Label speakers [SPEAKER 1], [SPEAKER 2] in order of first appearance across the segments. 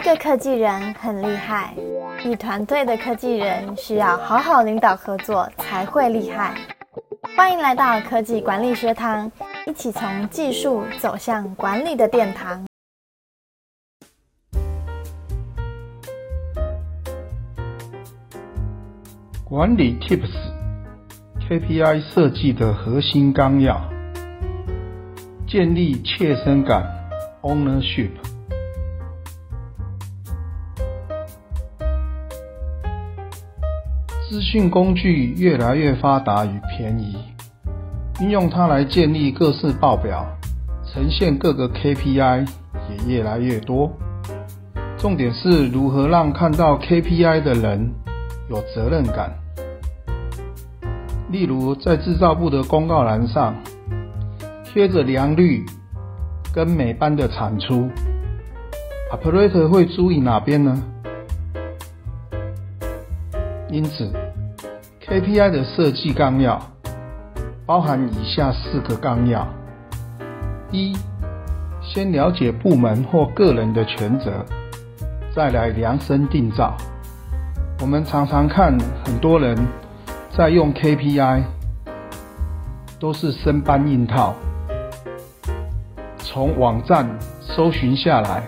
[SPEAKER 1] 一个科技人很厉害，一团队的科技人需要好好领导合作才会厉害。欢迎来到科技管理学堂，一起从技术走向管理的殿堂。
[SPEAKER 2] 管理 Tips，KPI 设计的核心纲要：建立切身感 （Ownership）。资讯工具越来越发达与便宜，运用它来建立各式报表、呈现各个 KPI 也越来越多。重点是如何让看到 KPI 的人有责任感。例如，在制造部的公告栏上贴着良率跟每班的产出，operator 会注意哪边呢？因此，KPI 的设计纲要包含以下四个纲要：一、先了解部门或个人的权责，再来量身定造。我们常常看很多人在用 KPI，都是生搬硬套，从网站搜寻下来，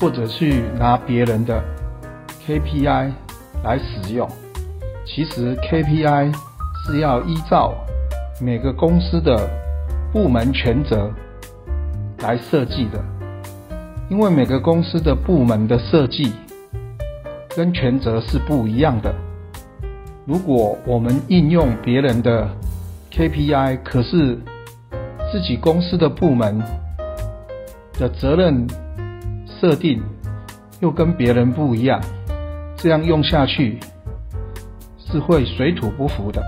[SPEAKER 2] 或者去拿别人的 KPI 来使用。其实 KPI 是要依照每个公司的部门权责来设计的，因为每个公司的部门的设计跟权责是不一样的。如果我们应用别人的 KPI，可是自己公司的部门的责任设定又跟别人不一样，这样用下去。是会水土不服的。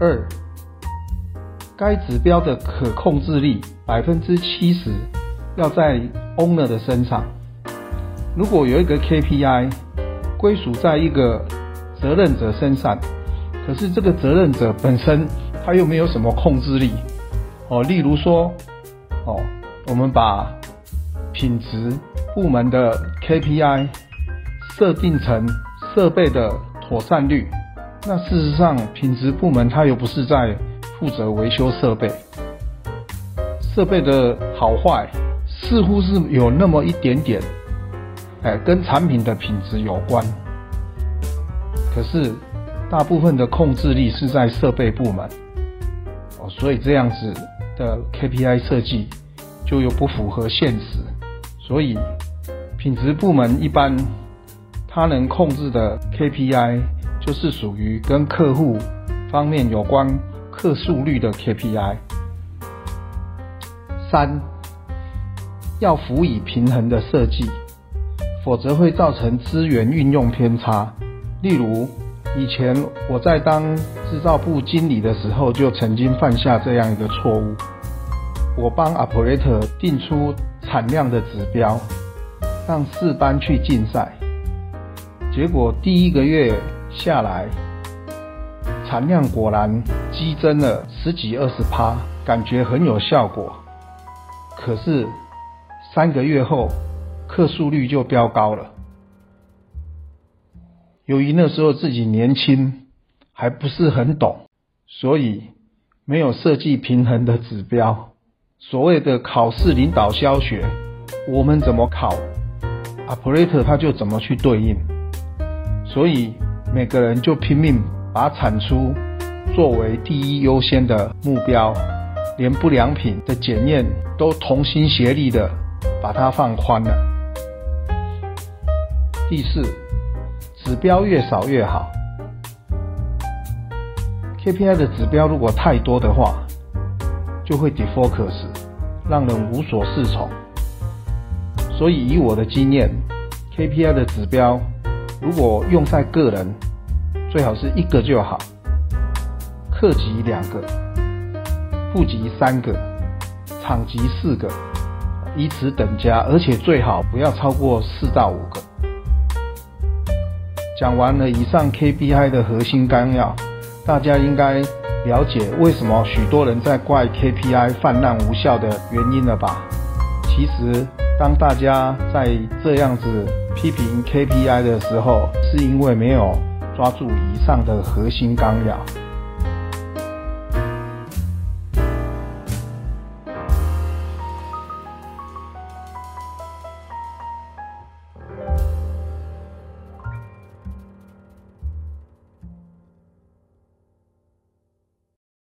[SPEAKER 2] 二，该指标的可控制力百分之七十要在 owner 的身上。如果有一个 KPI 归属在一个责任者身上，可是这个责任者本身他又没有什么控制力哦。例如说，哦，我们把品质部门的 KPI 设定成设备的。妥善率，那事实上品质部门它又不是在负责维修设备，设备的好坏似乎是有那么一点点，哎，跟产品的品质有关。可是大部分的控制力是在设备部门，哦，所以这样子的 KPI 设计就又不符合现实。所以品质部门一般。他能控制的 KPI 就是属于跟客户方面有关客诉率的 KPI。三，要辅以平衡的设计，否则会造成资源运用偏差。例如，以前我在当制造部经理的时候，就曾经犯下这样一个错误。我帮 operator 定出产量的指标，让四班去竞赛。结果第一个月下来，产量果然激增了十几二十趴，感觉很有效果。可是三个月后，客诉率就飙高了。由于那时候自己年轻，还不是很懂，所以没有设计平衡的指标。所谓的考试领导教学，我们怎么考，operator 他就怎么去对应。所以每个人就拼命把产出作为第一优先的目标，连不良品的检验都同心协力的把它放宽了。第四，指标越少越好。KPI 的指标如果太多的话，就会 defocus，让人无所适从。所以以我的经验，KPI 的指标。如果用在个人，最好是一个就好，客级两个，部级三个，厂级四个，以此等加，而且最好不要超过四到五个。讲完了以上 KPI 的核心纲要，大家应该了解为什么许多人在怪 KPI 泛滥无效的原因了吧？其实当大家在这样子批评 KPI 的时候，是因为没有抓住以上的核心纲要。